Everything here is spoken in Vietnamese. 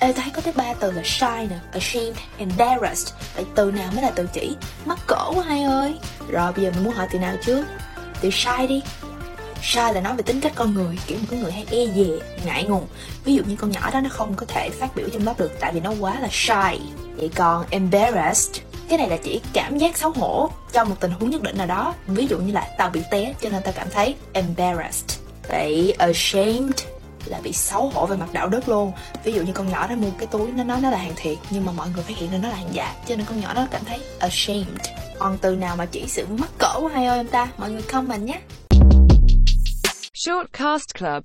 Ê, tôi thấy có tới ba từ là shy nè, ashamed, embarrassed. Vậy từ nào mới là từ chỉ? Mắc cỡ quá hai ơi. Rồi bây giờ mình muốn hỏi từ nào trước? Từ shy đi. Shy là nói về tính cách con người, kiểu một cái người hay e dè, ngại ngùng. Ví dụ như con nhỏ đó nó không có thể phát biểu trong lớp được tại vì nó quá là shy. Vậy còn embarrassed cái này là chỉ cảm giác xấu hổ trong một tình huống nhất định nào đó ví dụ như là tao bị té cho nên tao cảm thấy embarrassed vậy ashamed là bị xấu hổ về mặt đạo đức luôn. Ví dụ như con nhỏ đó mua cái túi nó nói nó là hàng thiệt, nhưng mà mọi người phát hiện ra nó là hàng giả. Cho nên con nhỏ đó cảm thấy ashamed. Còn từ nào mà chỉ sự mắc cỡ của hay ơi em ta? Mọi người comment nhé. Shortcast Club.